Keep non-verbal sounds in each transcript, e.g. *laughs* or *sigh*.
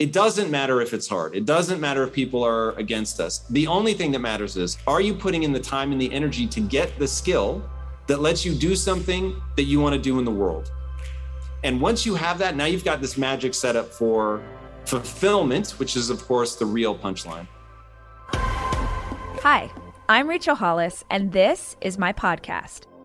It doesn't matter if it's hard. It doesn't matter if people are against us. The only thing that matters is are you putting in the time and the energy to get the skill that lets you do something that you want to do in the world? And once you have that, now you've got this magic setup for fulfillment, which is, of course, the real punchline. Hi, I'm Rachel Hollis, and this is my podcast.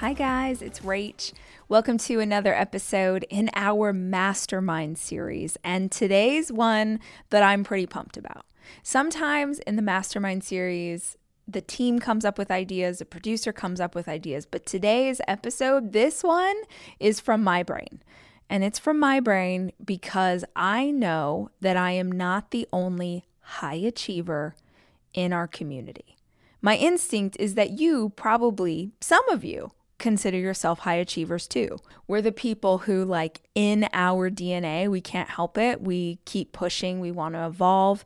Hi, guys, it's Rach. Welcome to another episode in our Mastermind series. And today's one that I'm pretty pumped about. Sometimes in the Mastermind series, the team comes up with ideas, the producer comes up with ideas. But today's episode, this one is from my brain. And it's from my brain because I know that I am not the only high achiever in our community. My instinct is that you probably, some of you, consider yourself high achievers too. We're the people who, like, in our DNA, we can't help it. We keep pushing, we want to evolve.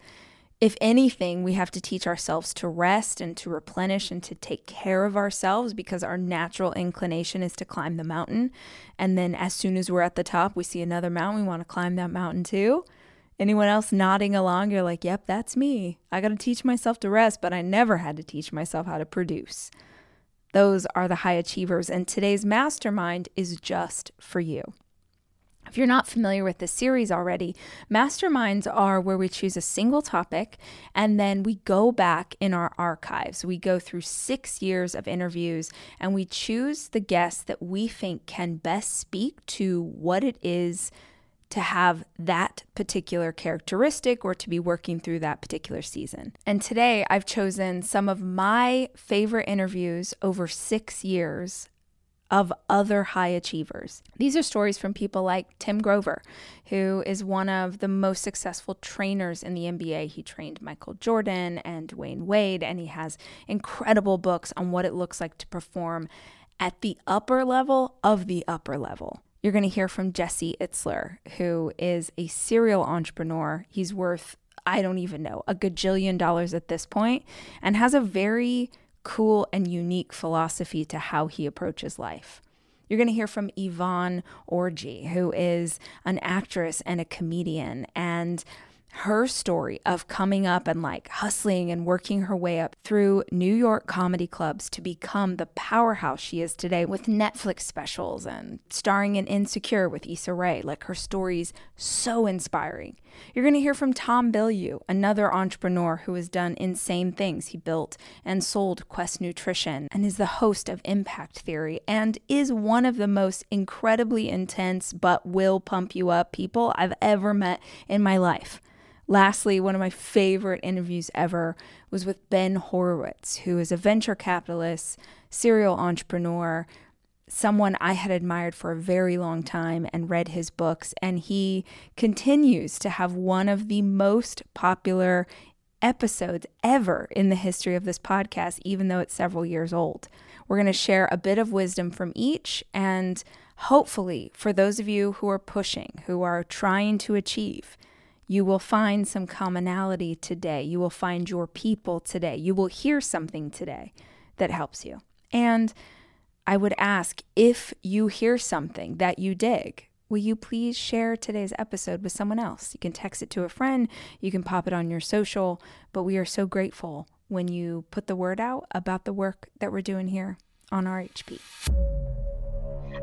If anything, we have to teach ourselves to rest and to replenish and to take care of ourselves because our natural inclination is to climb the mountain. And then, as soon as we're at the top, we see another mountain, we want to climb that mountain too. Anyone else nodding along, you're like, yep, that's me. I got to teach myself to rest, but I never had to teach myself how to produce. Those are the high achievers, and today's mastermind is just for you. If you're not familiar with this series already, masterminds are where we choose a single topic and then we go back in our archives. We go through six years of interviews and we choose the guests that we think can best speak to what it is to have that particular characteristic or to be working through that particular season. And today I've chosen some of my favorite interviews over six years of other high achievers. These are stories from people like Tim Grover, who is one of the most successful trainers in the NBA. He trained Michael Jordan and Dwyane Wade, and he has incredible books on what it looks like to perform at the upper level of the upper level. You're going to hear from Jesse Itzler, who is a serial entrepreneur. He's worth, I don't even know, a gajillion dollars at this point and has a very cool and unique philosophy to how he approaches life. You're going to hear from Yvonne Orji, who is an actress and a comedian. And her story of coming up and like hustling and working her way up through New York comedy clubs to become the powerhouse she is today with Netflix specials and starring in Insecure with Issa Rae. Like her story's so inspiring. You're going to hear from Tom Bilyeu, another entrepreneur who has done insane things. He built and sold Quest Nutrition and is the host of Impact Theory and is one of the most incredibly intense but will pump you up people I've ever met in my life. Lastly, one of my favorite interviews ever was with Ben Horowitz, who is a venture capitalist, serial entrepreneur, someone I had admired for a very long time and read his books. And he continues to have one of the most popular episodes ever in the history of this podcast, even though it's several years old. We're going to share a bit of wisdom from each. And hopefully, for those of you who are pushing, who are trying to achieve, you will find some commonality today. You will find your people today. You will hear something today that helps you. And I would ask if you hear something that you dig, will you please share today's episode with someone else? You can text it to a friend, you can pop it on your social, but we are so grateful when you put the word out about the work that we're doing here on RHP.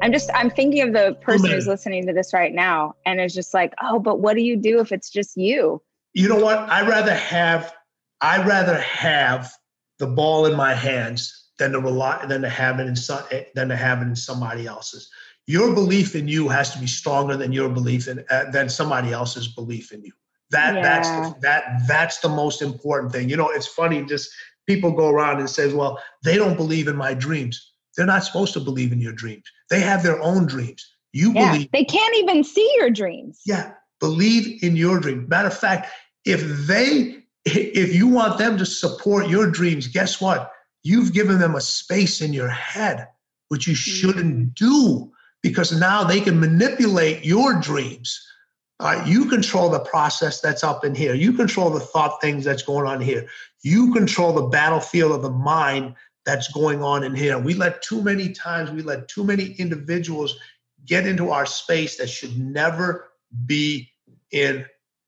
I'm just I'm thinking of the person who's listening to this right now and is just like, "Oh, but what do you do if it's just you?" You know what? I'd rather have I'd rather have the ball in my hands than to rely than to have it in some, than to have it in somebody else's. Your belief in you has to be stronger than your belief in uh, than somebody else's belief in you. That yeah. that's the, that that's the most important thing. You know, it's funny. Just people go around and says, "Well, they don't believe in my dreams." They're not supposed to believe in your dreams. They have their own dreams. You yeah, believe. They can't even see your dreams. Yeah, believe in your dream. Matter of fact, if they if you want them to support your dreams, guess what? you've given them a space in your head, which you shouldn't mm-hmm. do because now they can manipulate your dreams. Uh, you control the process that's up in here. You control the thought things that's going on here. You control the battlefield of the mind that's going on in here. We let too many times, we let too many individuals get into our space that should never be in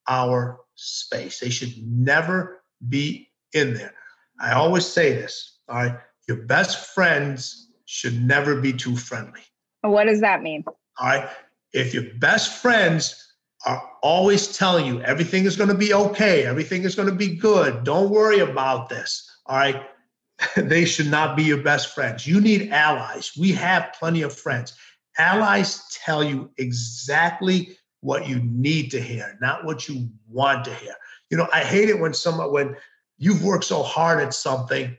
our space. They should never be in there. I always say this all right. Your best friends should never be too friendly. What does that mean? All right. If your best friends are always telling you everything is going to be okay, everything is going to be good, don't worry about this. All right. *laughs* they should not be your best friends. You need allies. We have plenty of friends. Allies tell you exactly what you need to hear, not what you want to hear. You know, I hate it when someone when you've worked so hard at something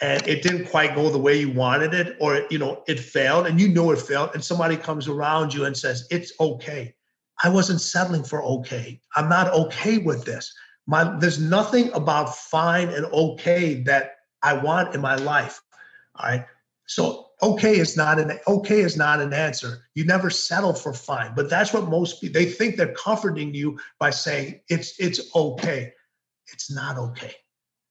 and it didn't quite go the way you wanted it or you know it failed and you know it failed and somebody comes around you and says it's okay i wasn't settling for okay i'm not okay with this my there's nothing about fine and okay that i want in my life all right so okay is not an okay is not an answer you never settle for fine but that's what most people they think they're comforting you by saying it's it's okay it's not okay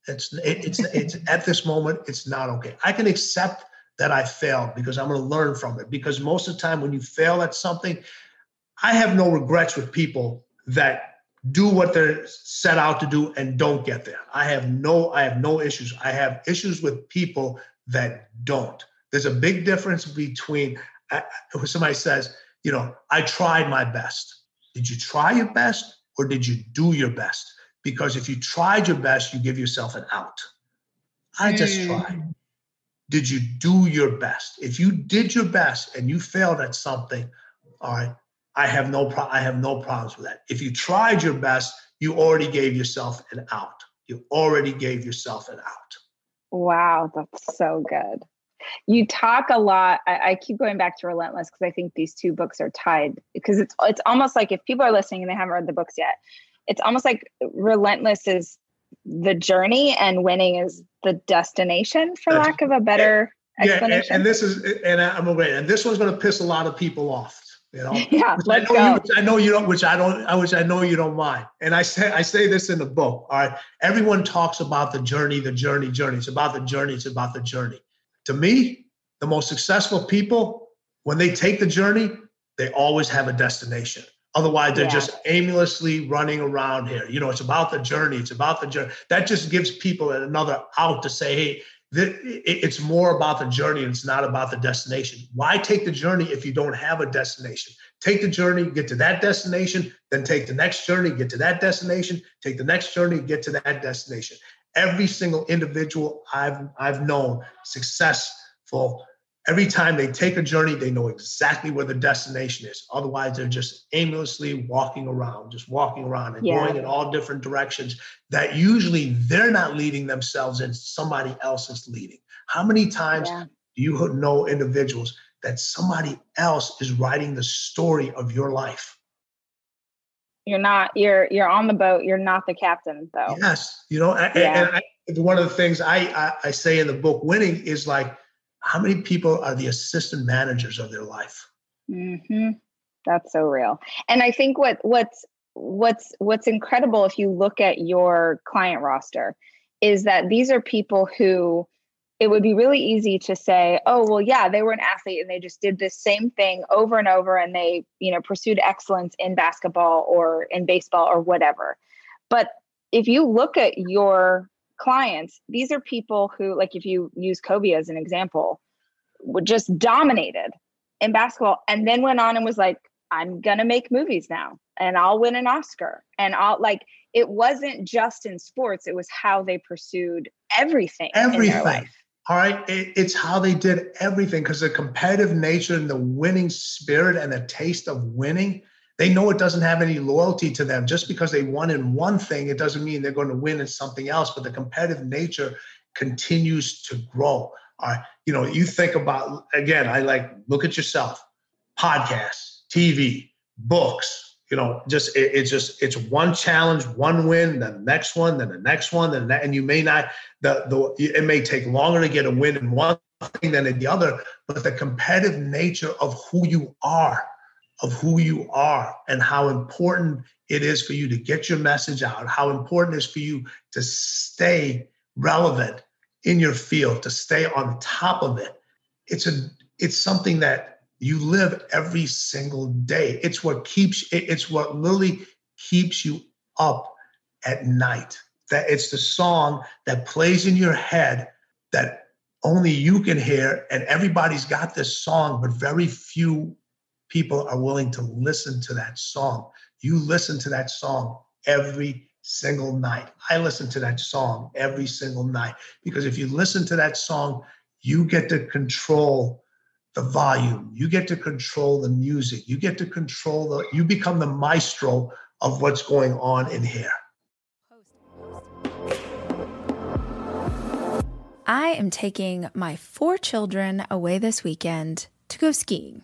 it's it's it's at this moment it's not okay. I can accept that I failed because I'm going to learn from it. Because most of the time when you fail at something, I have no regrets with people that do what they're set out to do and don't get there. I have no I have no issues. I have issues with people that don't. There's a big difference between uh, somebody says, you know, I tried my best. Did you try your best or did you do your best? because if you tried your best, you give yourself an out. I just mm. tried. Did you do your best? If you did your best and you failed at something, all right, I have no pro- I have no problems with that. If you tried your best, you already gave yourself an out. You already gave yourself an out. Wow, that's so good. You talk a lot. I, I keep going back to Relentless because I think these two books are tied. Because it's it's almost like if people are listening and they haven't read the books yet, it's almost like relentless is the journey and winning is the destination for lack of a better yeah, explanation. And, and this is and I'm aware, and this one's going to piss a lot of people off. You know, *laughs* yeah, let's I go. You, I know you don't, which I don't, I which I know you don't mind. And I say, I say this in the book. All right, everyone talks about the journey, the journey, journey. It's about the journey. It's about the journey. To me, the most successful people, when they take the journey, they always have a destination Otherwise, they're yeah. just aimlessly running around here. You know, it's about the journey. It's about the journey. That just gives people another out to say, hey, it's more about the journey and it's not about the destination. Why take the journey if you don't have a destination? Take the journey, get to that destination, then take the next journey, get to that destination, take the next journey, get to that destination. Every single individual I've I've known successful every time they take a journey, they know exactly where the destination is. Otherwise, they're just aimlessly walking around, just walking around and yeah. going in all different directions that usually they're not leading themselves in, somebody else is leading. How many times yeah. do you know individuals that somebody else is writing the story of your life? You're not, you're you're on the boat, you're not the captain though. Yes. You know, yeah. and, and I, one of the things I, I I say in the book winning is like how many people are the assistant managers of their life? Mm-hmm. that's so real. And i think what what's what's what's incredible if you look at your client roster is that these are people who it would be really easy to say oh well yeah they were an athlete and they just did this same thing over and over and they you know pursued excellence in basketball or in baseball or whatever. But if you look at your clients, these are people who, like, if you use Kobe as an example, would just dominated in basketball and then went on and was like, I'm gonna make movies now and I'll win an Oscar. And I'll like it wasn't just in sports, it was how they pursued everything. Everything. All right. It, it's how they did everything because the competitive nature and the winning spirit and the taste of winning they know it doesn't have any loyalty to them. Just because they won in one thing, it doesn't mean they're going to win in something else. But the competitive nature continues to grow. You know, you think about again, I like look at yourself, podcasts, TV, books, you know, just it, it's just it's one challenge, one win, then the next one, then the next one, then that, and you may not the the it may take longer to get a win in one thing than in the other, but the competitive nature of who you are of who you are and how important it is for you to get your message out, how important it is for you to stay relevant in your field, to stay on top of it. It's a it's something that you live every single day. It's what keeps it's what literally keeps you up at night. That it's the song that plays in your head that only you can hear and everybody's got this song but very few people are willing to listen to that song. You listen to that song every single night. I listen to that song every single night because if you listen to that song, you get to control the volume, you get to control the music, you get to control the, you become the maestro of what's going on in here. I am taking my four children away this weekend to go skiing.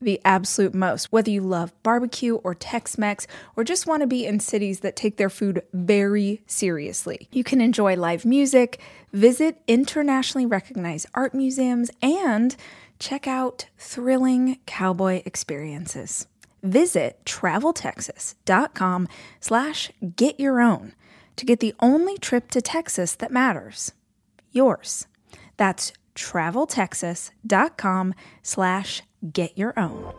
the absolute most. Whether you love barbecue or Tex Mex or just want to be in cities that take their food very seriously, you can enjoy live music, visit internationally recognized art museums, and check out thrilling cowboy experiences. Visit traveltexas.com slash get your own to get the only trip to Texas that matters. Yours. That's traveltexas.com slash get your own.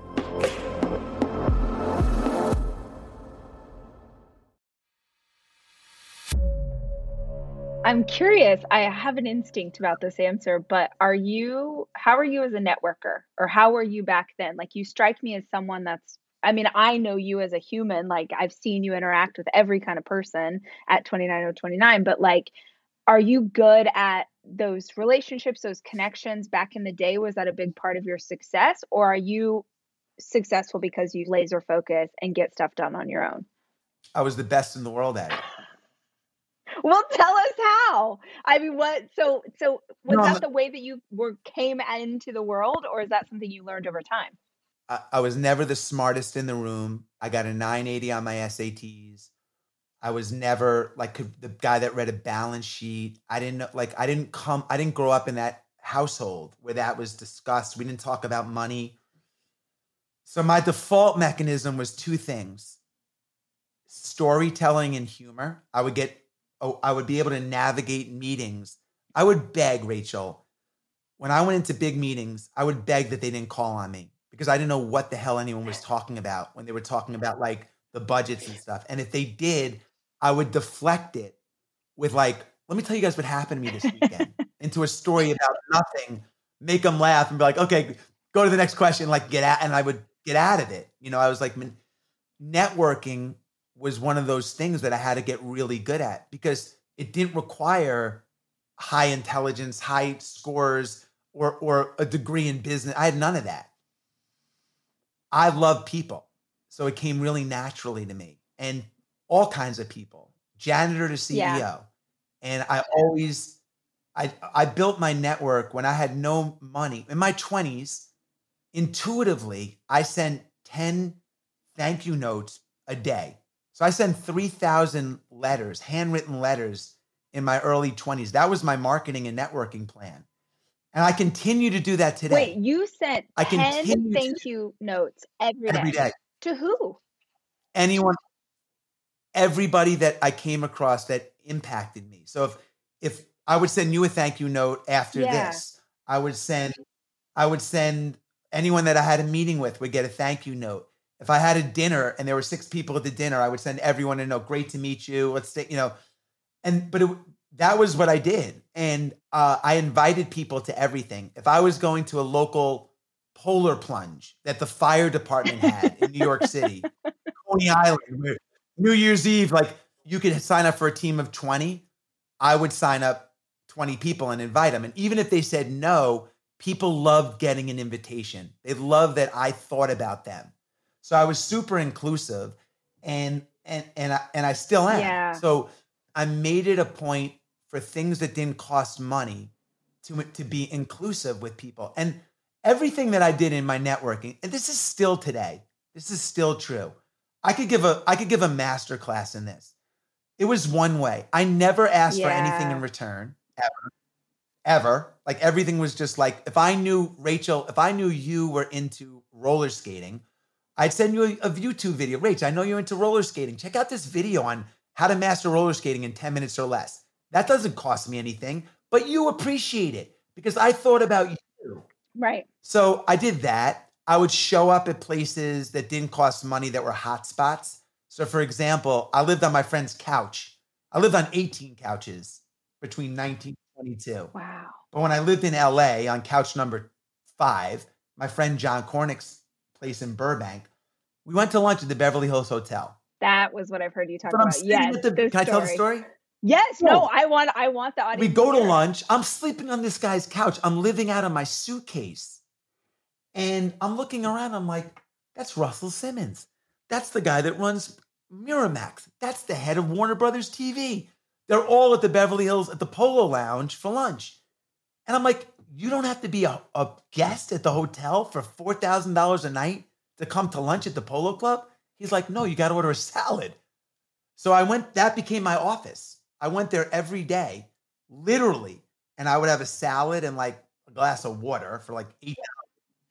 I'm curious. I have an instinct about this answer, but are you, how are you as a networker or how were you back then? Like, you strike me as someone that's, I mean, I know you as a human. Like, I've seen you interact with every kind of person at 29029, but like, are you good at those relationships, those connections back in the day? Was that a big part of your success? Or are you successful because you laser focus and get stuff done on your own? I was the best in the world at it. *laughs* Well, tell us how. I mean, what? So, so was No, that the way that you were came into the world, or is that something you learned over time? I, I was never the smartest in the room. I got a 980 on my SATs. I was never like the guy that read a balance sheet. I didn't know, like, I didn't come, I didn't grow up in that household where that was discussed. We didn't talk about money. So my default mechanism was two things storytelling and humor. I would get, oh, I would be able to navigate meetings. I would beg, Rachel, when I went into big meetings, I would beg that they didn't call on me because I didn't know what the hell anyone was talking about when they were talking about like the budgets and stuff. And if they did, I would deflect it with like, let me tell you guys what happened to me this weekend *laughs* into a story about nothing, make them laugh and be like, okay, go to the next question, like get out. And I would get out of it. You know, I was like, man, networking was one of those things that I had to get really good at because it didn't require high intelligence, high scores, or or a degree in business. I had none of that. I love people. So it came really naturally to me. And all kinds of people, janitor to CEO. Yeah. And I always I I built my network when I had no money. In my 20s, intuitively, I sent 10 thank you notes a day. So I sent 3,000 letters, handwritten letters in my early 20s. That was my marketing and networking plan. And I continue to do that today. Wait, you sent I 10 continue to- thank you notes every day. every day. To who? Anyone, everybody that I came across that impacted me. So if if I would send you a thank you note after Yeah. this, I would send I would send anyone that I had a meeting with would get a thank you note. If I had a dinner and there were six people at the dinner, I would send everyone a note. Great to meet you. Let's stay, you know, and but it, that was what I did, and uh, I invited people to everything. If I was going to a local polar plunge that the fire department had in New York City, *laughs* Coney Island, where New Year's Eve, like you could sign up for a team of twenty, I would sign up twenty people and invite them, and even if they said no, people loved getting an invitation. They loved that I thought about them. So I was super inclusive, and and and I, and I still am. Yeah. So I made it a point for things that didn't cost money to to be inclusive with people. And everything that I did in my networking, and this is still today. This is still true. I could give a I could give a master class in this. It was one way. I never asked for anything in return ever. Ever. Like everything was just like if I knew Rachel, if I knew you were into roller skating, I'd send you a, a YouTube video. Rach, I know you're into roller skating. Check out this video on how to master roller skating in 10 minutes or less. That doesn't cost me anything, but you appreciate it because I thought about you. Right. So I did that. I would show up at places that didn't cost money that were hot spots. So, for example, I lived on my friend's couch. I lived on 18 couches between 19 and 22. Wow. But when I lived in LA on couch number five, my friend John Cornick's place in Burbank, we went to lunch at the Beverly Hills Hotel. That was what I've heard you talk But about. Yes. the- can I tell the story? Yes. No. No, I want I want the audience. We go to lunch. I'm sleeping on this guy's couch. I'm living out of my suitcase. And I'm looking around. I'm like, that's Russell Simmons. That's the guy that runs Miramax. That's the head of Warner Brothers TV. They're all at the Beverly Hills at the Polo Lounge for lunch. And I'm like, you don't have to be a, a guest at the hotel for $4,000 a night to come to lunch at the Polo Club? He's like, no, you got to order a salad. So I went, that became my office. I went there every day, literally, and I would have a salad and like a glass of water for like eight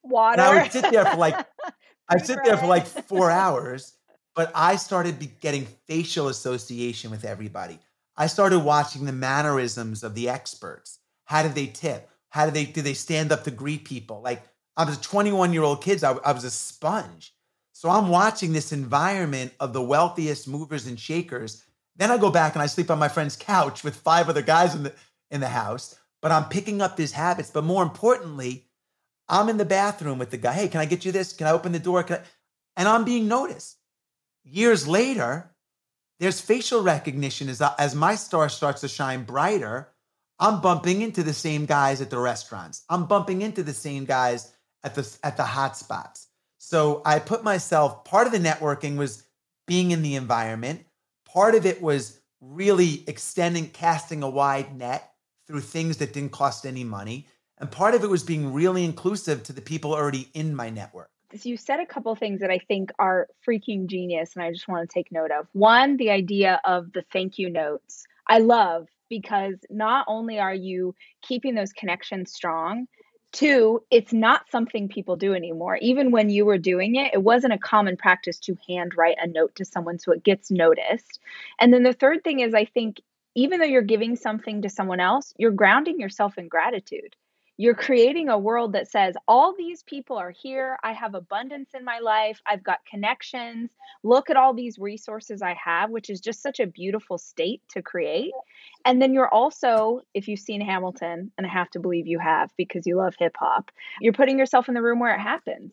Water. and I would sit there for like *laughs* Free sit there for like four hours, but I started be getting facial association with everybody. I started watching the mannerisms of the experts. How did they tip? How did they do they stand up to greet people? Like I was a 21 year old kid, I, I was a sponge. So I'm watching this environment of the wealthiest movers and shakers. Then I go back and I sleep on my friend's couch with five other guys in the in the house. But I'm picking up these habits. But more importantly, I'm in the bathroom with the guy. Hey, can I get you this? Can I open the door? And I'm being noticed. Years later, there's facial recognition as, as my star starts to shine brighter. I'm bumping into the same guys at the restaurants. I'm bumping into the same guys at the at the hot spots. So I put myself. Part of the networking was being in the environment. Part of it was really extending, casting a wide net through things that didn't cost any money. And part of it was being really inclusive to the people already in my network. you said a couple things that I think are freaking genius, and I just want to take note of. One, the idea of the thank you notes. I love because not only are you keeping those connections strong, two, it's not something people do anymore. Even when you were doing it, it wasn't a common practice to handwrite a note to someone so it gets noticed. And then the third thing is, I think even though you're giving something to someone else, you're grounding yourself in gratitude you're creating a world that says all these people are here. I have abundance in my life. I've got connections. Look at all these resources i have which is just such a beautiful state to create. And then you're also if you've seen hamilton and i have to believe you have because you love hip hop you're putting yourself in the room where it happens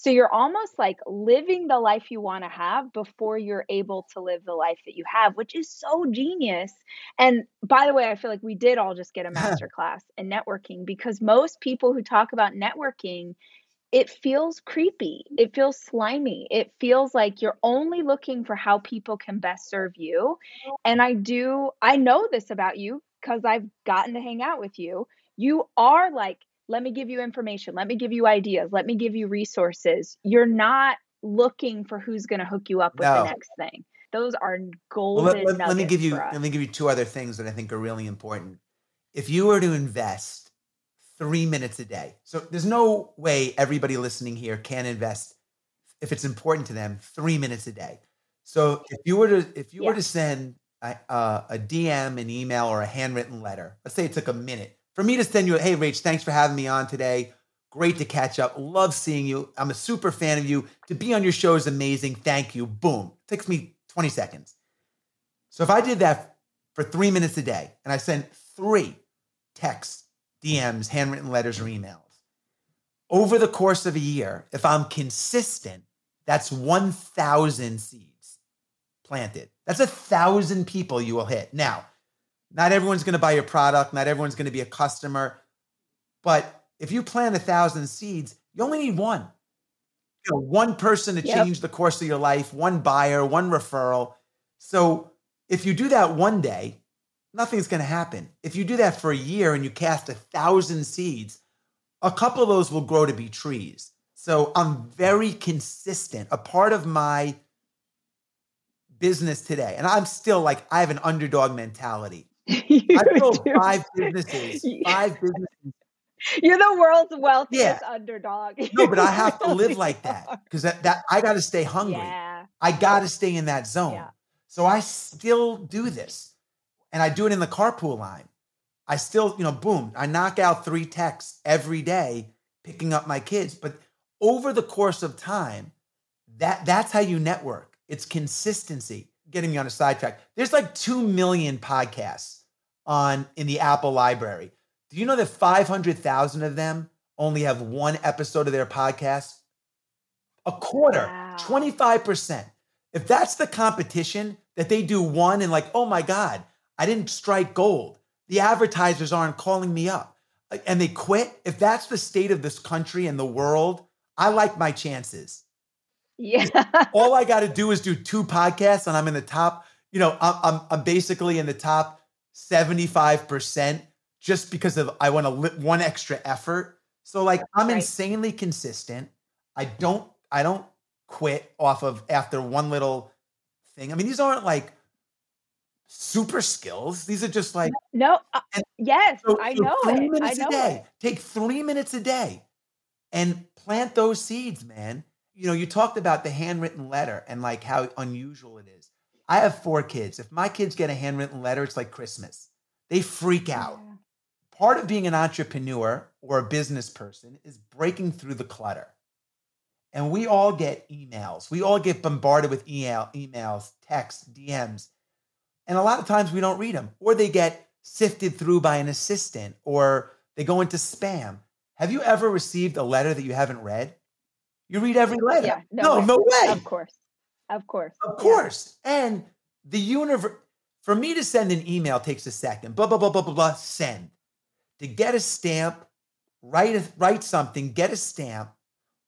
so you're almost like living the life you want to have before you're able to live the life that you have, which is so genius. And by the way, I feel like we did all just get a *laughs* master class in networking because most people who talk about networking, it feels creepy. It feels slimy. It feels like you're only looking for how people can best serve you. And I do, I know this about you because I've gotten to hang out with you. You are like, let me give you information. Let me give you ideas. Let me give you resources. You're not looking for who's going to hook you up with No. the next thing. Those are Well, golden let, let- let me give you let me give you two other things that I think are really important. If you were to invest three minutes a day, so there's no way everybody listening here can invest if it's important to them three minutes a day. So if you were to if you were to send a, uh, a DM, an email, or a handwritten letter, let's say it took a minute for me to send you, hey Rach, thanks for having me on today. Great to catch up. Love seeing you. I'm a super fan of you. To be on your show is amazing. Thank you. Boom. It Takes me 20 seconds. So if I did that for three minutes a day and I sent three texts, DMs, handwritten letters, or emails over the course of a year, if I'm consistent, that's 1,000 seeds planted. That's a thousand people you will hit. Now, not everyone's going to buy your product. Not everyone's going to be a customer. But if you plant a thousand seeds, you only need one. You know, one person to Yep. change the course of your life, one buyer, one referral. So if you do that one day, nothing's going to happen. If you do that for a year and you cast a thousand seeds, a couple of those will grow to be trees. So I'm very consistent. A part of my business today, and I'm still like, I have an underdog mentality. *laughs* I built do. five businesses, *laughs* five businesses. You're the world's wealthiest Yeah. underdog. *laughs* No, but I have to live like that because that, that I got to stay hungry. Yeah. I got to stay in that zone. Yeah. So I still do this and I do it in the carpool line. I still, you know, boom, I knock out three texts every day picking up my kids. But over the course of time, that that's how you network. It's consistency. Getting me on a sidetrack. There's like 2 million podcasts on in the Apple library. Do you know that 500,000 of them only have one episode of their podcast? A quarter, Wow. 25%. If that's the competition that they do one and like, oh my God, I didn't strike gold. The advertisers aren't calling me up and they quit. If that's the state of this country and the world, I like my chances. Yeah. All I got to do is do two podcasts and I'm in the top, you know, I'm, I'm, I'm basically in the top 75% just because of I want to li- one extra effort. So like I'm Right. insanely consistent. I don't I don't quit off of after one little thing. I mean, these aren't like super skills. These are just like no. Uh, yes, so- I so know three it. I minutes know a day. it. Take three minutes a day and plant those seeds, man. You know, you talked about the handwritten letter and like how unusual it is. I have four kids. If my kids get a handwritten letter, it's like Christmas. They freak out. Yeah. Part of being an entrepreneur or a business person is breaking through the clutter. And we all get emails. We all get bombarded with email, emails, texts, DMs. And a lot of times we don't read them, or they get sifted through by an assistant, or they go into spam. Have you ever received a letter that you haven't read? You read every letter. Yeah. no, way. no way. Of course. Of course. Of Yeah. course. And the universe, for me to send an email takes a second. Blah, blah, blah, blah, blah, blah, send. To get a stamp, write, a, write something, get a stamp,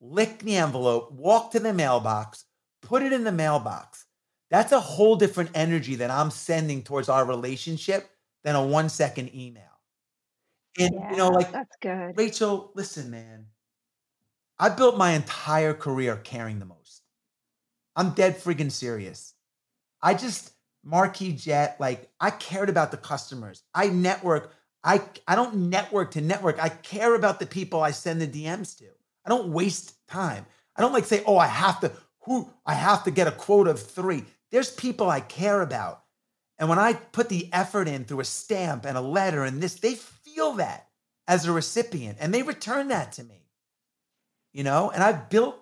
lick the envelope, walk to the mailbox, put it in the mailbox. That's a whole different energy that I'm sending towards our relationship than a one second email. And, you know, Yeah, like, that's good. Rachel, listen, man. I built my entire career caring the most. I'm dead friggin' serious. I just Marquis Jet, like I cared about the customers. I network. I I don't network to network. I care about the people I send the DMs to. I don't waste time. I don't like say, oh, I have to who I have to get a quote of three. There's people I care about. And when I put the effort in through a stamp and a letter and this, they feel that as a recipient and they return that to me. You know, and I've built,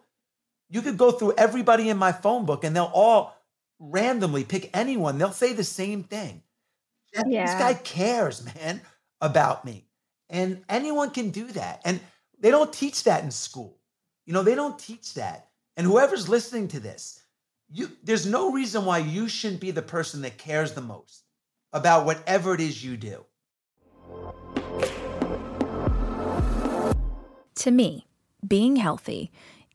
you could go through everybody in my phone book and they'll all randomly pick anyone. They'll say the same thing. Jeff, This guy cares, man, about me. And anyone can do that. And they don't teach that in school. You know, they don't teach that. And whoever's listening to this, you there's no reason why you shouldn't be the person that cares the most about whatever it is you do. To me, being healthy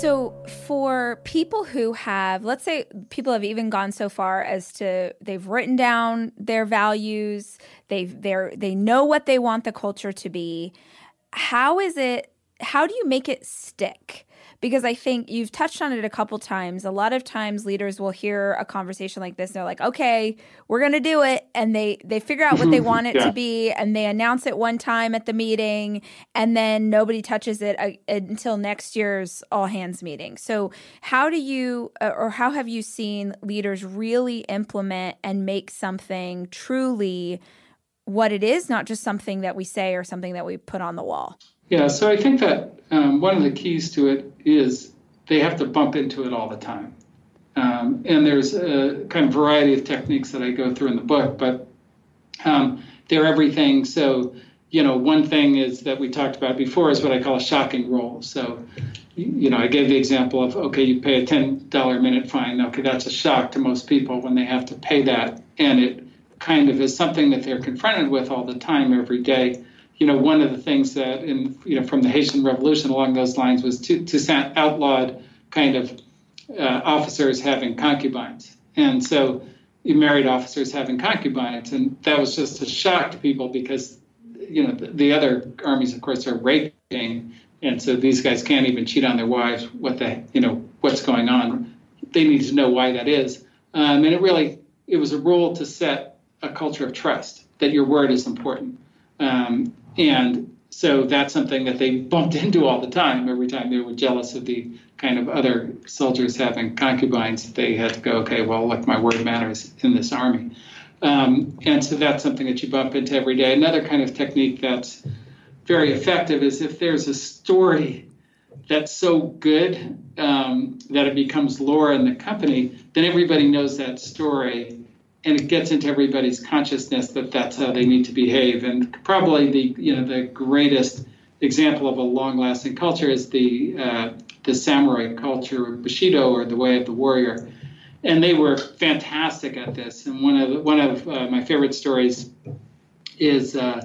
So, for people who have, let's say, people have even gone so far as to they've written down their values, they've they're they know what they want the culture to be. How is it? How do you make it stick? Because I think you've touched on it a couple times. A lot of times leaders will hear a conversation like this and they're like, "Okay, we're going to do it." And they they figure out what they *laughs* want it yeah. to be and they announce it one time at the meeting and then nobody touches it uh, until next year's all hands meeting. So, how do you uh, or how have you seen leaders really implement and make something truly what it is, not just something that we say or something that we put on the wall? Yeah, so I think that um, one of the keys to it is they have to bump into it all the time. Um, and there's a kind of variety of techniques that I go through in the book, but um, they're everything. So, you know, one thing is that we talked about before is what I call a shocking rule. So, you know, I gave the example of okay, you pay a ten dollar minute fine. Okay, that's a shock to most people when they have to pay that, and it kind of is something that they're confronted with all the time, every day you know, one of the things that, in you know, from the Haitian Revolution along those lines was to to outlawed kind of uh, officers having concubines, and so married officers having concubines, and that was just a shock to people because you know the, the other armies, of course, are raping, and so these guys can't even cheat on their wives. What the you know what's going on? They need to know why that is, um, and it really it was a rule to set a culture of trust that your word is important. Um, and so that's something that they bumped *laughs* into all the time. Every time they were jealous of the kind of other soldiers having concubines, they had to go, okay, well, look, my word matters in this army. Um, and so that's something that you bump into every day. Another kind of technique that's very effective is if there's a story that's so good um, that it becomes lore in the company, then everybody knows that story and it gets into everybody's consciousness that that's how they need to behave. And probably the you know the greatest example of a long-lasting culture is the uh, the samurai culture, Bushido, or the way of the warrior. And they were fantastic at this. And one of one of uh, my favorite stories is uh,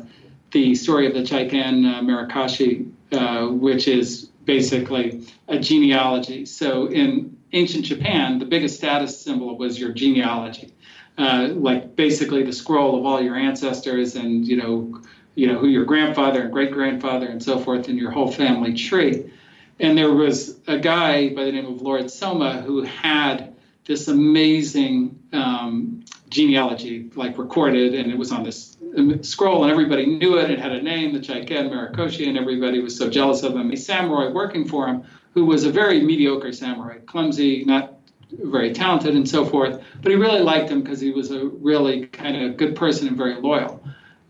the story of the Chaiken uh, Marikashi, uh, which is basically a genealogy. So in ancient Japan, the biggest status symbol was your genealogy. Uh, like basically the scroll of all your ancestors and you know you know who your grandfather and great grandfather and so forth and your whole family tree. And there was a guy by the name of lord soma who had this amazing um, genealogy like recorded and it was on this scroll and everybody knew it. It had a name the chaiken marikoshi and everybody was so jealous of him. A samurai working for him who was a very mediocre samurai clumsy not very talented and so forth. But he really liked him because he was a really kind of good person and very loyal.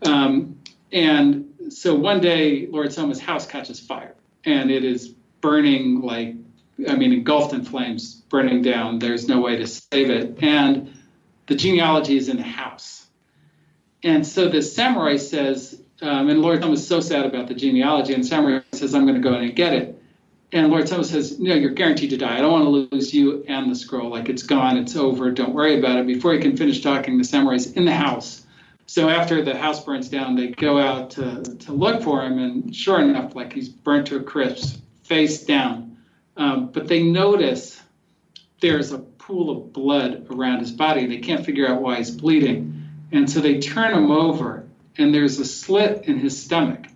Um, and so one day, Lord Soma's house catches fire, and it is burning like, I mean, engulfed in flames, burning down. There's no way to save it. And the genealogy is in the house. And so the samurai says, um, and Lord Soma is so sad about the genealogy, and samurai says, I'm going to go in and get it. And Lord Soma says, No, you're guaranteed to die. I don't want to lose you and the scroll. Like it's gone, it's over. Don't worry about it. Before he can finish talking, the samurai's in the house. So after the house burns down, they go out to, to look for him, and sure enough, like he's burnt to a crisp, face down. Um, but they notice there's a pool of blood around his body. They can't figure out why he's bleeding. And so they turn him over, and there's a slit in his stomach.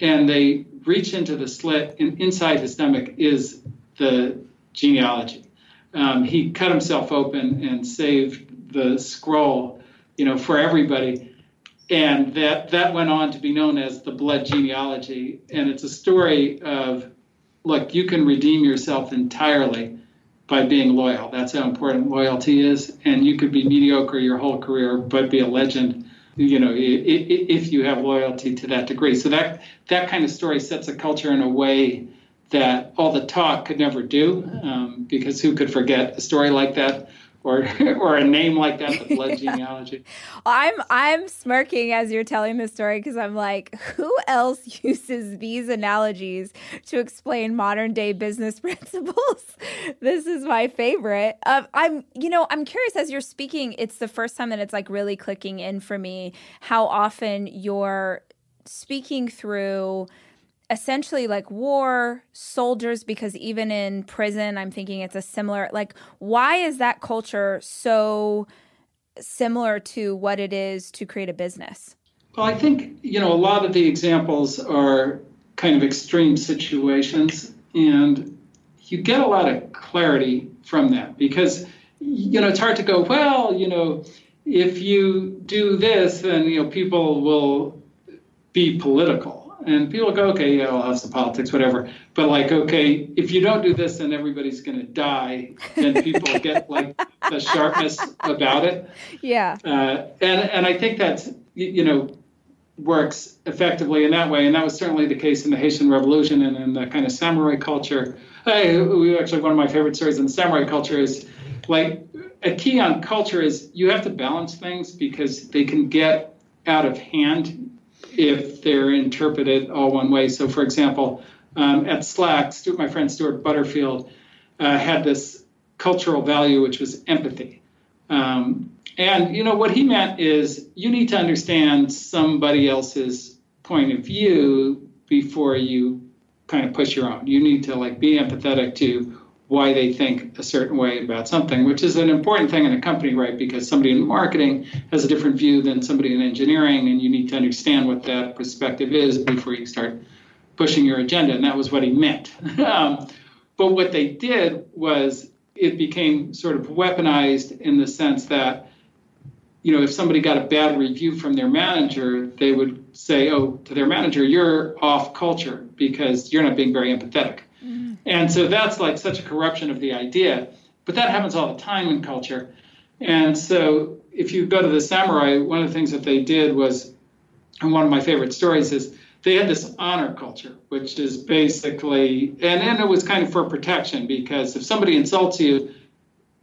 And they reach into the slit and inside his stomach is the genealogy. Um, he cut himself open and saved the scroll, you know, for everybody. And that, that went on to be known as the blood genealogy. And it's a story of, look, you can redeem yourself entirely by being loyal. That's how important loyalty is. And you could be mediocre your whole career, but be a legend you know, if you have loyalty to that degree. So that that kind of story sets a culture in a way that all the talk could never do, um, because who could forget a story like that? Or *laughs* or a name like that, the *laughs* blood genealogy. I'm I'm smirking as you're telling the story because I'm like, who else *laughs* uses these analogies to explain modern day business principles? this is my favorite. Um, I'm you know I'm curious as you're speaking. It's the first time that it's like really clicking in for me how often you're speaking through essentially like war soldiers because even in prison i'm thinking it's a similar like why is that culture so similar to what it is to create a business? Well i think you know a lot of the examples are kind of extreme situations and you get a lot of clarity from that because you know it's hard to go well you know if you do this then you know people will be political and people go, okay, yeah, I'll have some politics, whatever. But like, okay, if you don't do this, then everybody's going to die. Then people *laughs* get like the sharpness about it. Yeah. Uh, and and I think that's you know works effectively in that way, and that was certainly the case in the Haitian Revolution and in the kind of samurai culture. We actually one of my favorite stories in the samurai culture is like a key on culture is you have to balance things because they can get out of hand if they're interpreted all one way. So, for example, um, at Slack, Stewart, my friend Stewart Butterfield uh, had this cultural value, which was empathy. Um, and you know what he meant is you need to understand somebody else's point of view before you kind of push your own. You need to like be empathetic to why they think a certain way about something, which is an important thing in a company, right? Because somebody in marketing has a different view than somebody in engineering, and you need to understand what that perspective is before you start pushing your agenda. And that was what he meant. *laughs* um, but what they did was it became sort of weaponized in the sense that, you know, if somebody got a bad review from their manager, they would say, oh, to their manager, you're off culture because you're not being very empathetic and so that's like such a corruption of the idea. But that happens all the time in culture. And so if you go to the samurai, one of the things that they did was, and one of my favorite stories is they had this honor culture, which is basically, and, and it was kind of for protection because if somebody insults you,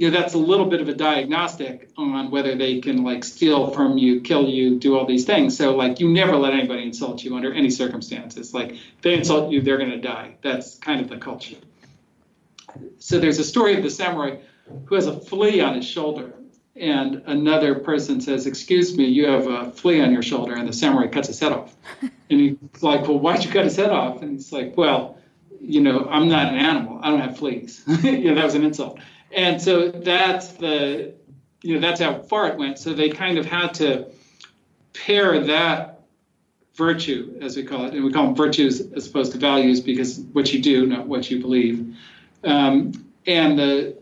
you know that's a little bit of a diagnostic on whether they can like steal from you kill you do all these things. So like you never let anybody insult you under any circumstances. Like they insult you they're going to die. That's kind of the culture. So there's a story of the samurai who has a flea on his shoulder and another person says excuse me you have a flea on your shoulder and the samurai cuts his head off. *laughs* And he's like well why'd you cut his head off? And he's like well you know i'm not an animal. I don't have fleas. *laughs* Yeah that was an insult and so that's the you know that's how far it went. So they kind of had to pair that virtue as we call it and we call them virtues as opposed to values because what you do not what you believe. Um, and the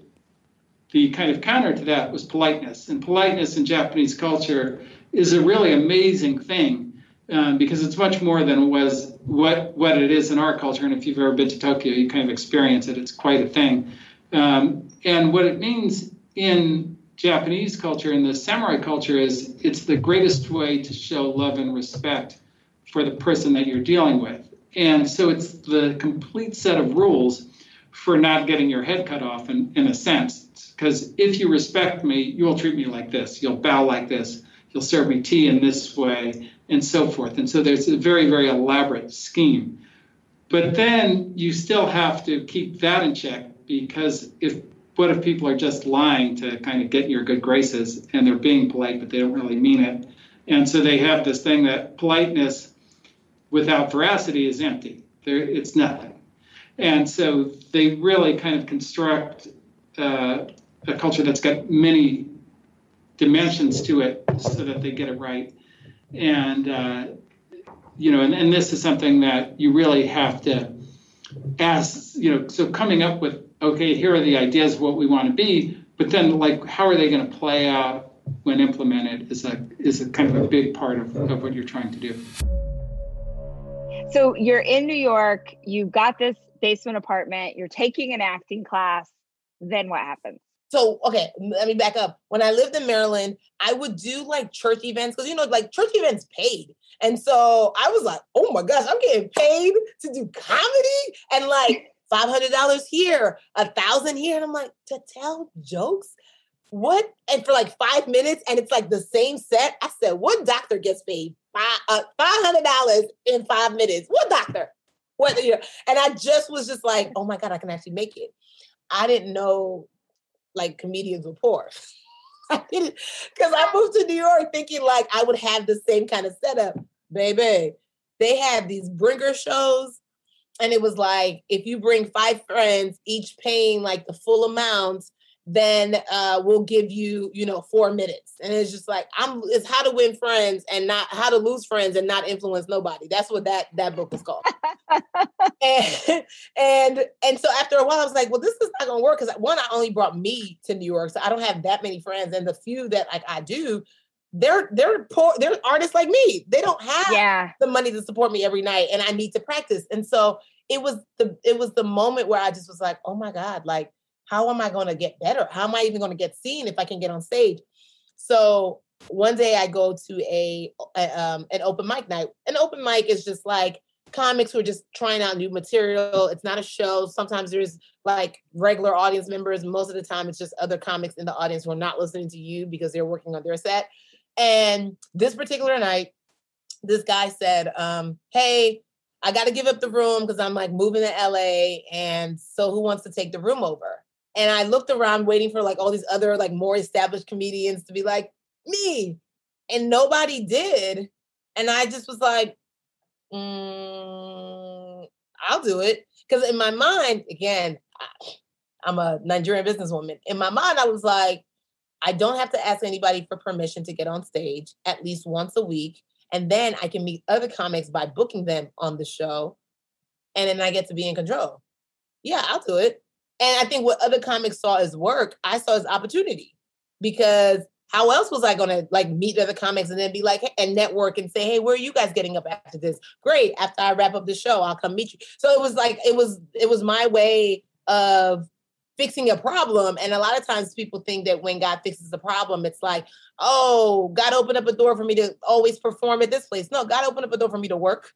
the kind of counter to that was politeness. And politeness in japanese culture is a really amazing thing um, because it's much more than was what what it is in our culture. And if you've ever been to tokyo you kind of experience it. It's quite a thing um, and what it means in Japanese culture and the samurai culture is it's the greatest way to show love and respect for the person that you're dealing with. And so it's the complete set of rules for not getting your head cut off in, in a sense. Because if you respect me, you will treat me like this. You'll bow like this. You'll serve me tea in this way, and so forth. And so there's a very, very elaborate scheme. But then you still have to keep that in check because if what if people are just lying to kind of get your good graces and they're being polite but they don't really mean it? And so they have this thing that politeness without veracity is empty. There it's nothing. And so they really kind of construct uh, a culture that's got many dimensions to it so that they get it right. And uh, you know and, and this is something that you really have to ask you know so coming up with okay, here are the ideas of what we want to be, but then like how are they going to play out when implemented is a is a kind of a big part of, of what you're trying to do. So you're in New York, you've got this basement apartment, you're taking an acting class, then what happens? So, okay, let me back up. When I lived in Maryland, I would do like church events because, you know, like church events paid. And so I was like, oh my gosh, I'm getting paid to do comedy. And like, $500 here, a thousand here. And I'm like, to tell jokes? what? And for like five minutes, and it's like the same set. I said, what doctor gets paid five uh, five hundred dollars in five minutes? What doctor? What? And I just was just like, oh my god, I can actually make it. I didn't know like comedians were poor. *laughs* I didn't because I moved to New York thinking like I would have the same kind of setup, baby. They had these bringer shows, and it was like if you bring five friends, each paying like the full amount, then uh, we'll give you, you know, four minutes. And it's just like I'm. It's how to win friends and not how to lose friends and not influence nobody. That's what that that book is called. *laughs* and and and so after a while, I was like, well, this is not gonna work because one, I only brought me to New York, so I don't have that many friends, and the few that like I do. They're they're poor, they're artists like me. They don't have Yeah. the money to support me every night and I need to practice. And so it was the it was the moment where I just was like, oh my God, like how am I going to get better? How am I even going to get seen if I can get on stage? So one day I go to a, a um, an open mic night. An open mic is just like comics who are just trying out new material. It's not a show. Sometimes there's like regular audience members. Most of the time, it's just other comics in the audience who are not listening to you because they're working on their set. And this particular night, this guy said, um, "Hey, I got to give up the room because I'm like moving to LA, and so who wants to take the room over?" And I looked around, waiting for like all these other like more established comedians to be like, "Me," and nobody did. And I just was like, mm, "I'll do it," because in my mind, again, I'm a Nigerian businesswoman. In my mind, I was like, I don't have to ask anybody for permission to get on stage at least once a week. And then I can meet other comics by booking them on the show. And then I get to be in control. Yeah, I'll do it. And I think what other comics saw as work, I saw as opportunity. Because how else was I gonna like meet other comics and then be like hey, and network and say, hey, where are you guys getting up after this? Great. After I wrap up the show, I'll come meet you. So it was like it was it was my way of fixing a problem. And a lot of times people think that when God fixes a problem, it's like, oh, God opened up a door for me to always perform at this place. No, God opened up a door for me to work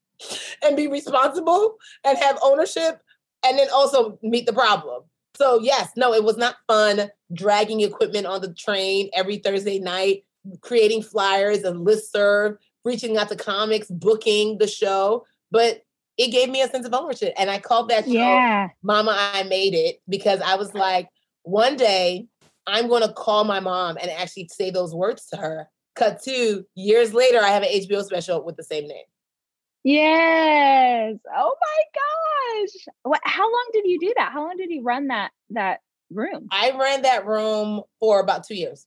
*laughs* and be responsible and have ownership and then also meet the problem. So, yes, no, it was not fun dragging equipment on the train every Thursday night, creating flyers and list serve, reaching out to comics, booking the show. But it gave me a sense of ownership. And I called that show Yeah. Mama, I made it because I was like, one day I'm going to call my mom and actually say those words to her. Cut to years later, I have an HBO special with the same name. Yes. Oh my gosh. What how long did you do that? How long did you run that that room? I ran that room for about two years.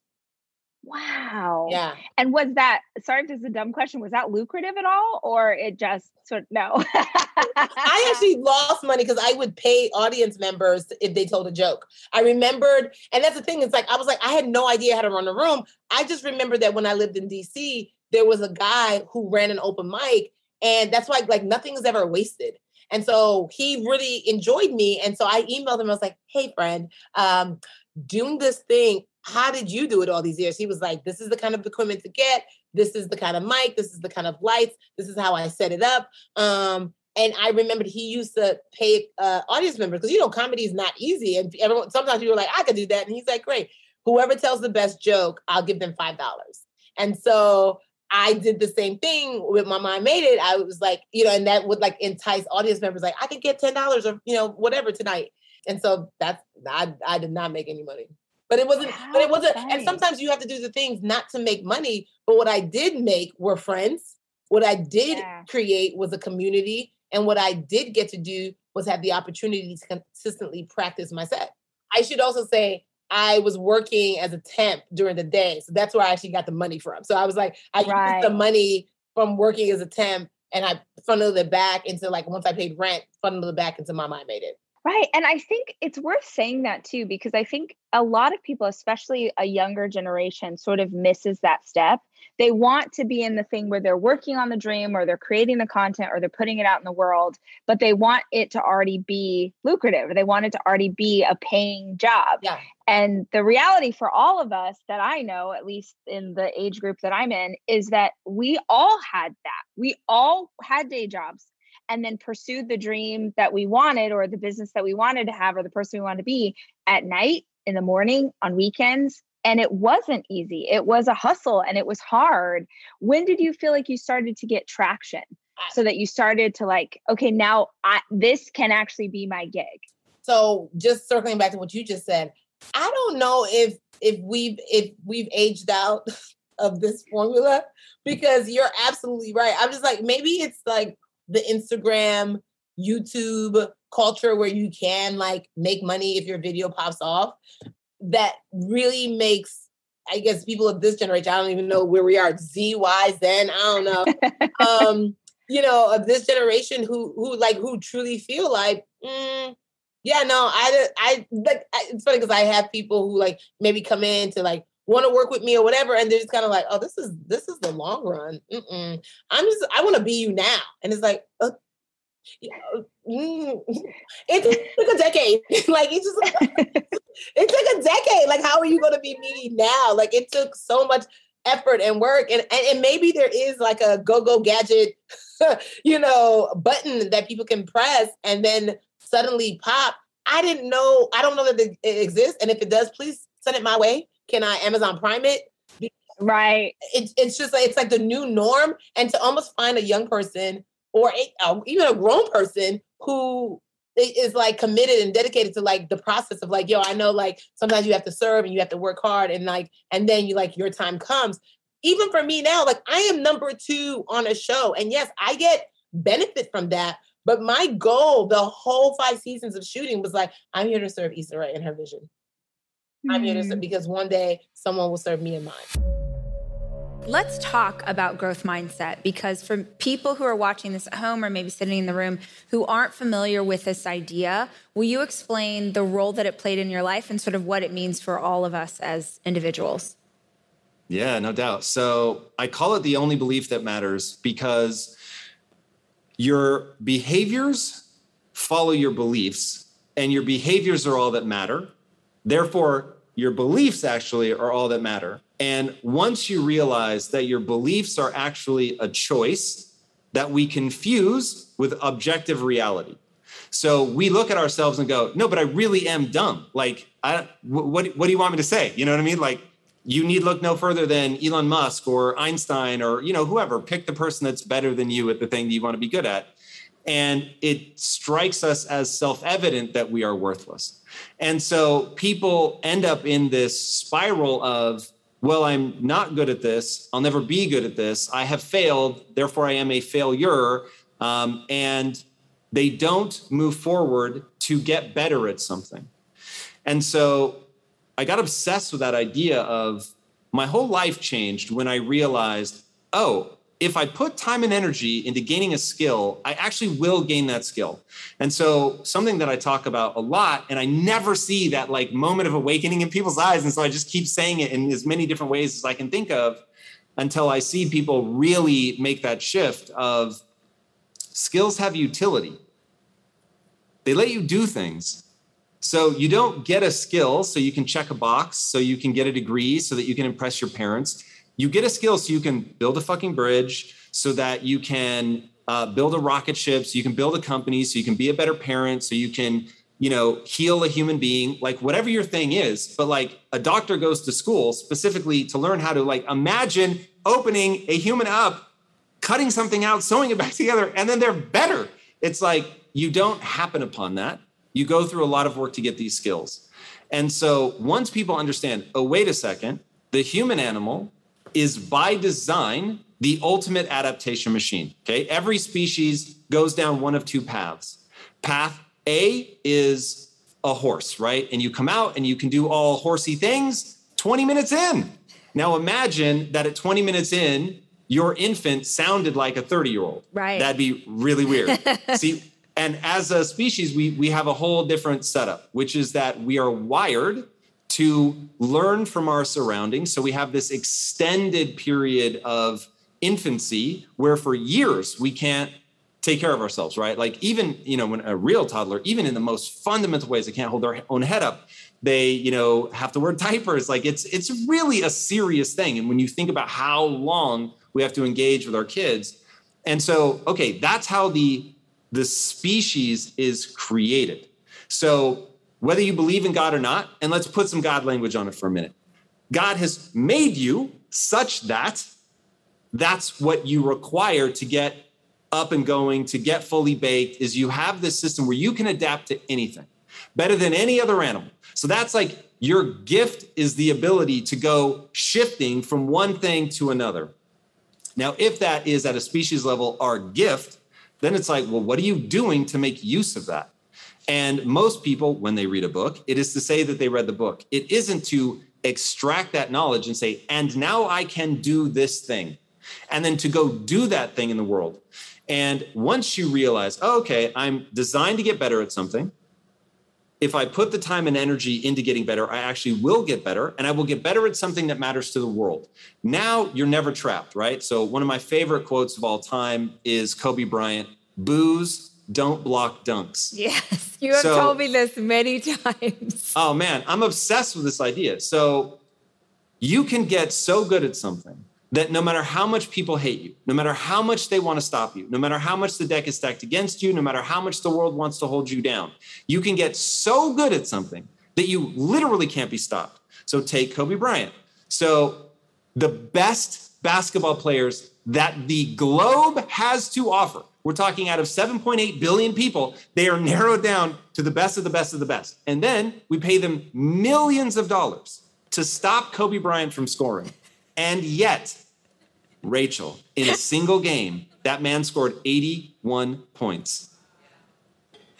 Wow. Yeah. And was that sorry if this is a dumb question, was that lucrative at all? Or it just sort of no. I actually lost money because I would pay audience members if they told a joke. I remembered, and that's the thing. It's like I was like, I had no idea how to run a room. I just remembered that when I lived in DC, there was a guy who ran an open mic, and that's why like nothing is ever wasted. And so he really enjoyed me, and so I emailed him. I was like, "Hey, friend, um, doing this thing. How did you do it all these years?" He was like, "This is the kind of equipment to get. This is the kind of mic. This is the kind of lights. This is how I set it up." Um, and I remembered he used to pay uh, audience members because you know comedy is not easy, and everyone sometimes people are like, "I could do that," and he's like, "Great, whoever tells the best joke, I'll give them five dollars." And so I did the same thing with Mama I Made It. I was like, you know, and that would like entice audience members, like I could get ten dollars or you know whatever tonight. And so that's I I did not make any money. But it wasn't, but it wasn't, and sometimes you have to do the things not to make money. But what I did make were friends. What I did Yeah. create was a community. And what I did get to do was have the opportunity to consistently practice my set. I should also say I was working as a temp during the day. So that's where I actually got the money from. So I was like, I used the money from working as a temp and I funneled it back into like once I paid rent, funneled it back into Mama I Made It. Right. And I think it's worth saying that too, because I think a lot of people, especially a younger generation, sort of misses that step. They want to be in the thing where they're working on the dream or they're creating the content or they're putting it out in the world, but they want it to already be lucrative. They want it to already be a paying job. Yeah. And the reality for all of us that I know, at least in the age group that I'm in, is that we all had that. We all had day jobs and then pursued the dream that we wanted or the business that we wanted to have or the person we wanted to be at night in the morning, on weekends, and it wasn't easy. It was a hustle and it was hard. When did you feel like you started to get traction? So that you started to like, okay, now I this can actually be my gig. So just circling back to what you just said, I don't know if if we've if we've aged out *laughs* of this formula because you're absolutely right. I'm just like maybe it's like the Instagram, YouTube culture where you can like make money if your video pops off that really makes I guess people of this generation, I don't even know where we are, Z, Y, Zen, I don't know. *laughs* um, you know, of this generation who who like who truly feel like, mm, yeah, no, I I like it's funny because I have people who like maybe come in to like want to work with me or whatever, and they're just kind of like, oh, this is this is the long run. Mm-mm. I'm just I want to be you now, and it's like, uh, mm, *laughs* it took a decade. *laughs* like it just *laughs* it took a decade. Like how are you going to be me now? Like it took so much effort and work, and and, and maybe there is like a go go gadget, you know, button that people can press, and then suddenly pop. I didn't know. I don't know that it exists, and if it does, please send it my way can I Amazon Prime it? Right. It, it's just like it's like the new norm, and to almost find a young person or a, uh, even a grown person who is like committed and dedicated to like the process of like, yo, I know like sometimes you have to serve and you have to work hard and like, and then you like your time comes. Even for me now, like I am number two on a show, and yes, I get benefit from that. But my goal, the whole five seasons of shooting, was like, I'm here to serve Issa Rae in her vision. I'm here to because one day someone will serve me in mine. Let's talk about growth mindset because for people who are watching this at home or maybe sitting in the room who aren't familiar with this idea, will you explain the role that it played in your life and sort of what it means for all of us as individuals? Yeah, no doubt. So I call it the only belief that matters because your behaviors follow your beliefs, and your behaviors are all that matter. Therefore, your beliefs actually are all that matter. And once you realize that your beliefs are actually a choice that we confuse with objective reality. So we look at ourselves and go, no, but I really am dumb. Like, I, what, what do you want me to say? You know what I mean? Like, you need look no further than Elon Musk or Einstein or, you know, whoever. Pick the person that's better than you at the thing that you want to be good at. And it strikes us as self evident that we are worthless. And so people end up in this spiral of, well, I'm not good at this. I'll never be good at this. I have failed. Therefore, I am a failure. Um, and they don't move forward to get better at something. And so I got obsessed with that idea of my whole life changed when I realized, oh, if I put time and energy into gaining a skill, I actually will gain that skill. And so, something that I talk about a lot, and I never see that like moment of awakening in people's eyes. And so, I just keep saying it in as many different ways as I can think of until I see people really make that shift of skills have utility. They let you do things. So, you don't get a skill so you can check a box, so you can get a degree, so that you can impress your parents you get a skill so you can build a fucking bridge so that you can uh, build a rocket ship so you can build a company so you can be a better parent so you can you know heal a human being like whatever your thing is. But like a doctor goes to school specifically to learn how to like imagine opening a human up cutting something out sewing it back *laughs* together and then they're better. It's like you don't happen upon that. You go through a lot of work to get these skills. And so once people understand oh wait a second the human animal is by design the ultimate adaptation machine. Okay. Every species goes down one of two paths. Path A is a horse, right? And you come out and you can do all horsey things 20 minutes in. Now imagine that at 20 minutes in, your infant sounded like a 30 year old. Right. That'd be really weird. *laughs* See, and as a species, we, we have a whole different setup, which is that we are wired to learn from our surroundings. So we have this extended period of infancy where for years we can't take care of ourselves, right? Like even, you know, when a real toddler, even in the most fundamental ways, they can't hold their own head up. They, you know, have to wear diapers. Like it's it's really a serious thing. And when you think about how long we have to engage with our kids, and so okay, that's how the the species is created. So whether you believe in God or not, and let's put some God language on it for a minute. God has made you such that that's what you require to get up and going, to get fully baked, is you have this system where you can adapt to anything better than any other animal. So that's like your gift is the ability to go shifting from one thing to another. Now, if that is at a species level our gift, then it's like, well, what are you doing to make use of that? And most people, when they read a book, it is to say that they read the book. It isn't to extract that knowledge and say, and now I can do this thing. And then to go do that thing in the world. And once you realize, oh, okay, I'm designed to get better at something. If I put the time and energy into getting better, I actually will get better and I will get better at something that matters to the world. Now you're never trapped, right? So, one of my favorite quotes of all time is Kobe Bryant boos don't block dunks. Yes, you have so, told me this many times. *laughs* Oh man, I'm obsessed with this idea. So, you can get so good at something that no matter how much people hate you, no matter how much they want to stop you, no matter how much the deck is stacked against you, no matter how much the world wants to hold you down, you can get so good at something that you literally can't be stopped. So take Kobe Bryant. So the best basketball players that the globe has to offer, we're talking out of 7.8 billion people, they are narrowed down to the best of the best of the best. And then we pay them millions of dollars to stop Kobe Bryant from scoring. And yet, Rachel, in a single game, that man scored 81 points.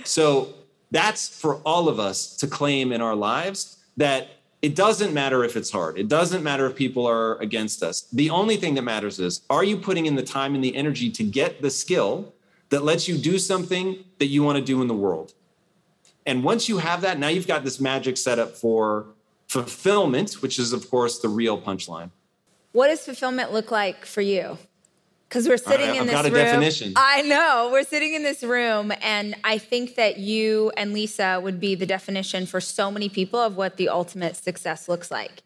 So that's for all of us to claim in our lives that it doesn't matter if it's hard. It doesn't matter if people are against us. The only thing that matters is are you putting in the time and the energy to get the skill that lets you do something that you want to do in the world? And once you have that, now you've got this magic setup for fulfillment, which is, of course, the real punchline. What does fulfillment look like for you? Because we're sitting I, in this got a room. Definition. I know we're sitting in this room, and I think that you and Lisa would be the definition for so many people of what the ultimate success looks like.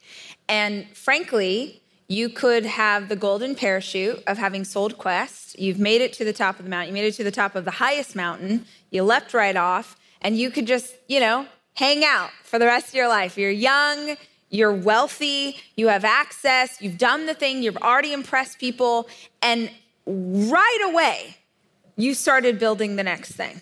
And frankly, you could have the golden parachute of having sold Quest. You've made it to the top of the mountain. You made it to the top of the highest mountain. You leapt right off, and you could just, you know, hang out for the rest of your life. You're young you're wealthy, you have access, you've done the thing, you've already impressed people, and right away, you started building the next thing.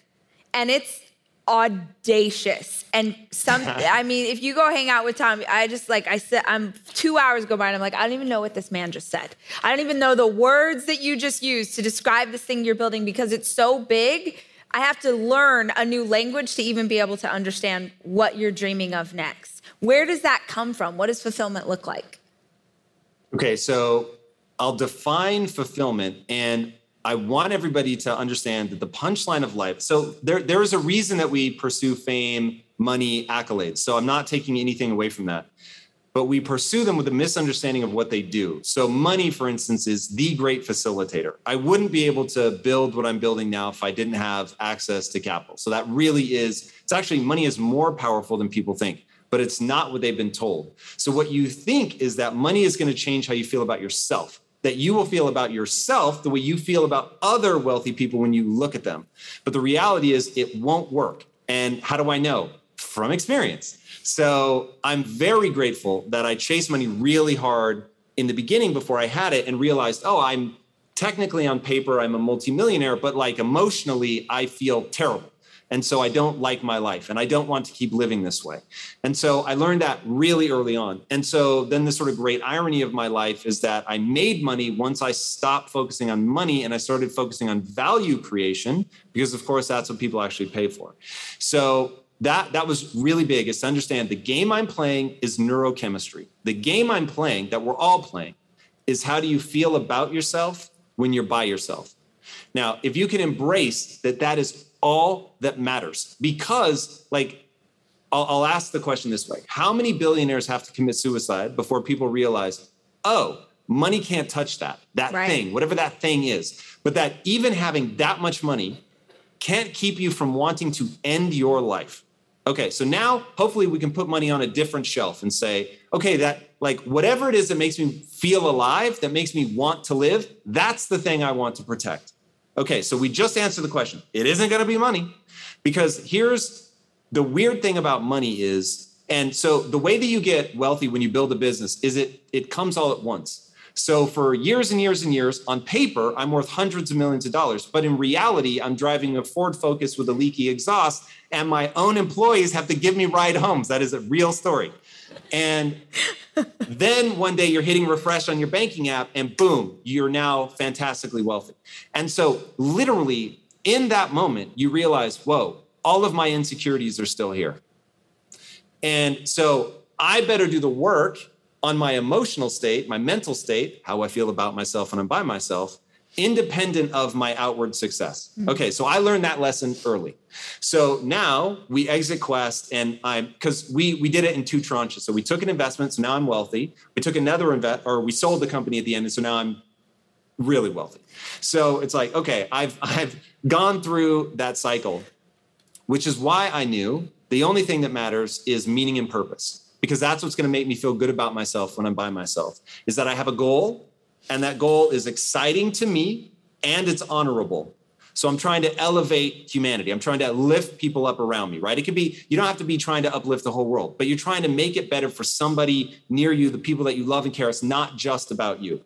And it's audacious. And some, *laughs* I mean, if you go hang out with Tom, I just like, I said, I'm two hours go by and I'm like, I don't even know what this man just said. I don't even know the words that you just used to describe this thing you're building because it's so big. I have to learn a new language to even be able to understand what you're dreaming of next. Where does that come from? What does fulfillment look like? Okay, so I'll define fulfillment and I want everybody to understand that the punchline of life. So there, there is a reason that we pursue fame, money, accolades. So I'm not taking anything away from that. But we pursue them with a misunderstanding of what they do. So, money, for instance, is the great facilitator. I wouldn't be able to build what I'm building now if I didn't have access to capital. So, that really is, it's actually money is more powerful than people think but it's not what they've been told. So, what you think is that money is going to change how you feel about yourself, that you will feel about yourself the way you feel about other wealthy people when you look at them. But the reality is, it won't work. And how do I know? From experience. So, I'm very grateful that I chased money really hard in the beginning before I had it and realized, oh, I'm technically on paper, I'm a multimillionaire, but like emotionally, I feel terrible. And so I don't like my life and I don't want to keep living this way. And so I learned that really early on. And so then the sort of great irony of my life is that I made money once I stopped focusing on money and I started focusing on value creation, because of course that's what people actually pay for. So that that was really big is to understand the game I'm playing is neurochemistry. The game I'm playing that we're all playing is how do you feel about yourself when you're by yourself. Now, if you can embrace that that is all that matters. Because like I'll, I'll, ask the question this way. How many billionaires have to commit suicide before people realize oh money can't touch that that right. thing whatever that thing is. But that even having that much money can't keep you from wanting to end your life. Okay so now hopefully we can put money on a different shelf and say okay that like whatever it is that makes me feel alive that makes me want to live that's the thing i want to protect Okay, so we just answered the question. It isn't going to be money because here's the weird thing about money is, and so the way that you get wealthy when you build a business is it it comes all at once. So for years and years and years, on paper, I'm worth hundreds of millions of dollars. But in reality, I'm driving a Ford Focus with a leaky exhaust, and my own employees have to give me ride homes. That is a real story. And then one day you're hitting refresh on your banking app, and boom, you're now fantastically wealthy. And so, literally, in that moment, you realize, whoa, all of my insecurities are still here. And so, I better do the work on my emotional state, my mental state, how I feel about myself when I'm by myself, independent of my outward success. Mm-hmm. Okay, so I learned that lesson early. So now we exit Quest, and I'm because we we did it in two tranches. So we took an investment, so now I'm wealthy. We took another invest, or we sold the company at the end, and so now I'm really wealthy. So it's like, okay, I've *laughs* I've gone through that cycle, which is why I knew the only thing that matters is meaning and purpose because that's what's going to make me feel good about myself when I'm by myself is that I have a goal and that goal is exciting to me and it's honorable. So I'm trying to elevate humanity. I'm trying to lift people up around me, right? It could be, you don't have to be trying to uplift the whole world, but you're trying to make it better for somebody near you, the people that you love and care. It's not just about you.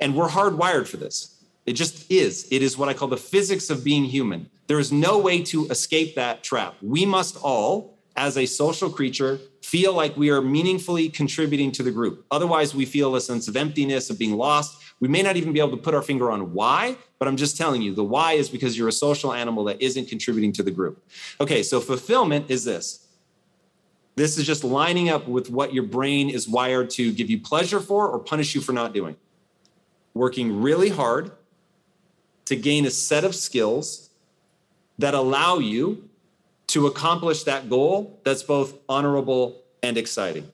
And we're hardwired for this. It just is. It is what I call the physics of being human. There is no way to escape that trap. We must all, as a social creature, feel like we are meaningfully contributing to the group. Otherwise, we feel a sense of emptiness, of being lost. We may not even be able to put our finger on why, but I'm just telling you the why is because you're a social animal that isn't contributing to the group. Okay, so fulfillment is this. This is just lining up with what your brain is wired to give you pleasure for or punish you for not doing. Working really hard to gain a set of skills that allow you to accomplish that goal that's both honorable and exciting.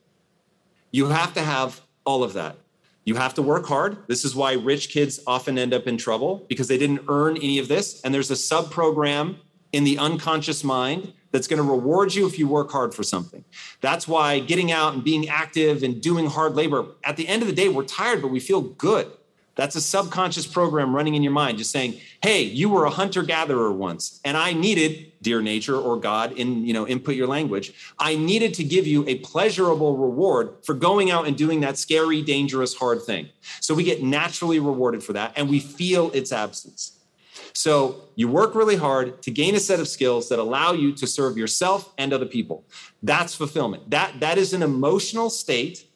You have to have all of that. You have to work hard. This is why rich kids often end up in trouble because they didn't earn any of this. And there's a sub program in the unconscious mind that's going to reward you if you work hard for something. That's why getting out and being active and doing hard labor, at the end of the day, we're tired, but we feel good. That's a subconscious program running in your mind, just saying, "Hey, you were a hunter gatherer once, and I needed, dear nature or God, in you know, input your language. I needed to give you a pleasurable reward for going out and doing that scary, dangerous, hard thing. So we get naturally rewarded for that, and we feel its absence. So you work really hard to gain a set of skills that allow you to serve yourself and other people. That's fulfillment. That that is an emotional state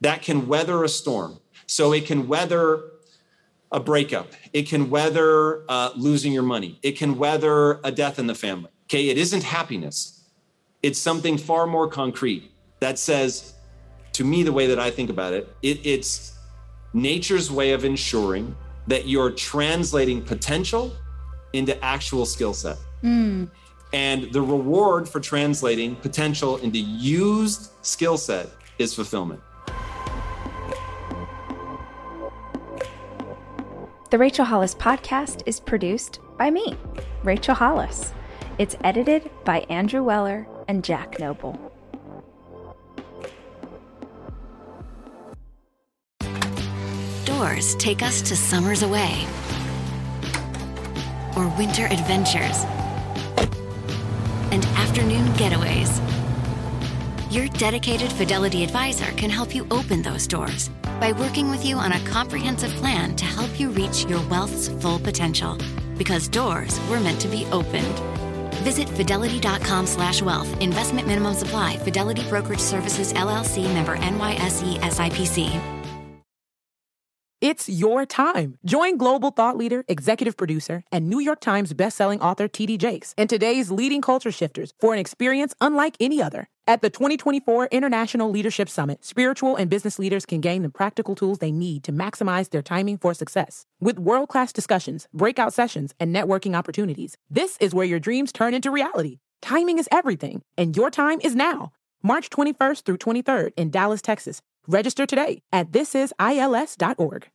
that can weather a storm. So it can weather a breakup. It can weather uh, losing your money. It can weather a death in the family. Okay, it isn't happiness. It's something far more concrete that says, to me, the way that I think about it, it it's nature's way of ensuring that you're translating potential into actual skill set. Mm. And the reward for translating potential into used skill set is fulfillment. The Rachel Hollis podcast is produced by me, Rachel Hollis. It's edited by Andrew Weller and Jack Noble. Doors take us to summers away or winter adventures and afternoon getaways. Your dedicated Fidelity advisor can help you open those doors by working with you on a comprehensive plan to help you reach your wealth's full potential. Because doors were meant to be opened. Visit fidelity.com slash wealth. Investment minimum supply. Fidelity Brokerage Services, LLC member NYSE SIPC. It's your time. Join global thought leader, executive producer, and New York Times bestselling author T.D. Jakes and today's leading culture shifters for an experience unlike any other. At the 2024 International Leadership Summit, spiritual and business leaders can gain the practical tools they need to maximize their timing for success. With world class discussions, breakout sessions, and networking opportunities, this is where your dreams turn into reality. Timing is everything, and your time is now. March 21st through 23rd in Dallas, Texas. Register today at thisisils.org.